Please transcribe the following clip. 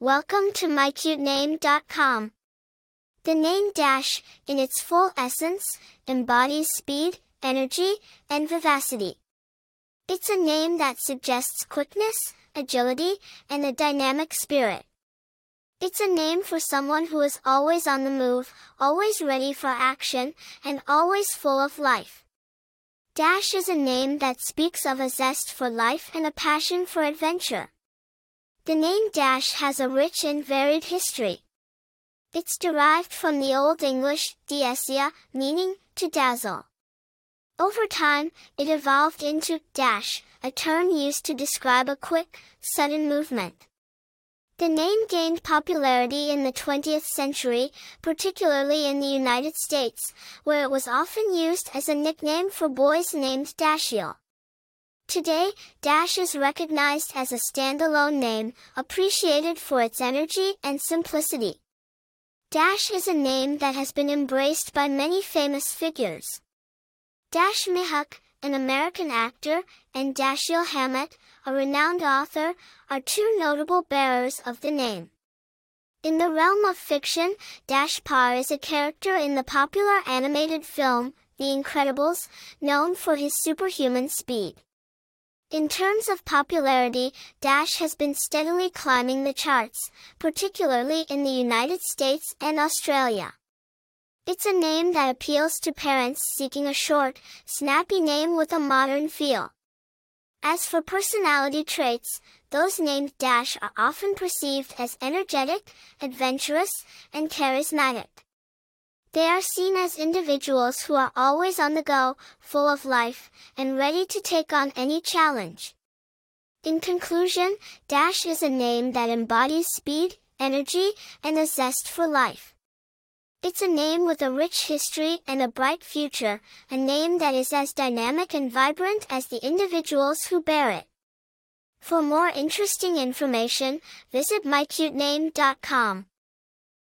Welcome to mycutename.com. The name Dash, in its full essence, embodies speed, energy, and vivacity. It's a name that suggests quickness, agility, and a dynamic spirit. It's a name for someone who is always on the move, always ready for action, and always full of life. Dash is a name that speaks of a zest for life and a passion for adventure. The name Dash has a rich and varied history. It's derived from the Old English, diesia, meaning to dazzle. Over time, it evolved into dash, a term used to describe a quick, sudden movement. The name gained popularity in the 20th century, particularly in the United States, where it was often used as a nickname for boys named Dashiell. Today, Dash is recognized as a standalone name, appreciated for its energy and simplicity. Dash is a name that has been embraced by many famous figures. Dash Mihok, an American actor, and Dashiell Hammett, a renowned author, are two notable bearers of the name. In the realm of fiction, Dash Parr is a character in the popular animated film, The Incredibles, known for his superhuman speed. In terms of popularity, Dash has been steadily climbing the charts, particularly in the United States and Australia. It's a name that appeals to parents seeking a short, snappy name with a modern feel. As for personality traits, those named Dash are often perceived as energetic, adventurous, and charismatic. They are seen as individuals who are always on the go, full of life, and ready to take on any challenge. In conclusion, Dash is a name that embodies speed, energy, and a zest for life. It's a name with a rich history and a bright future, a name that is as dynamic and vibrant as the individuals who bear it. For more interesting information, visit mycutename.com.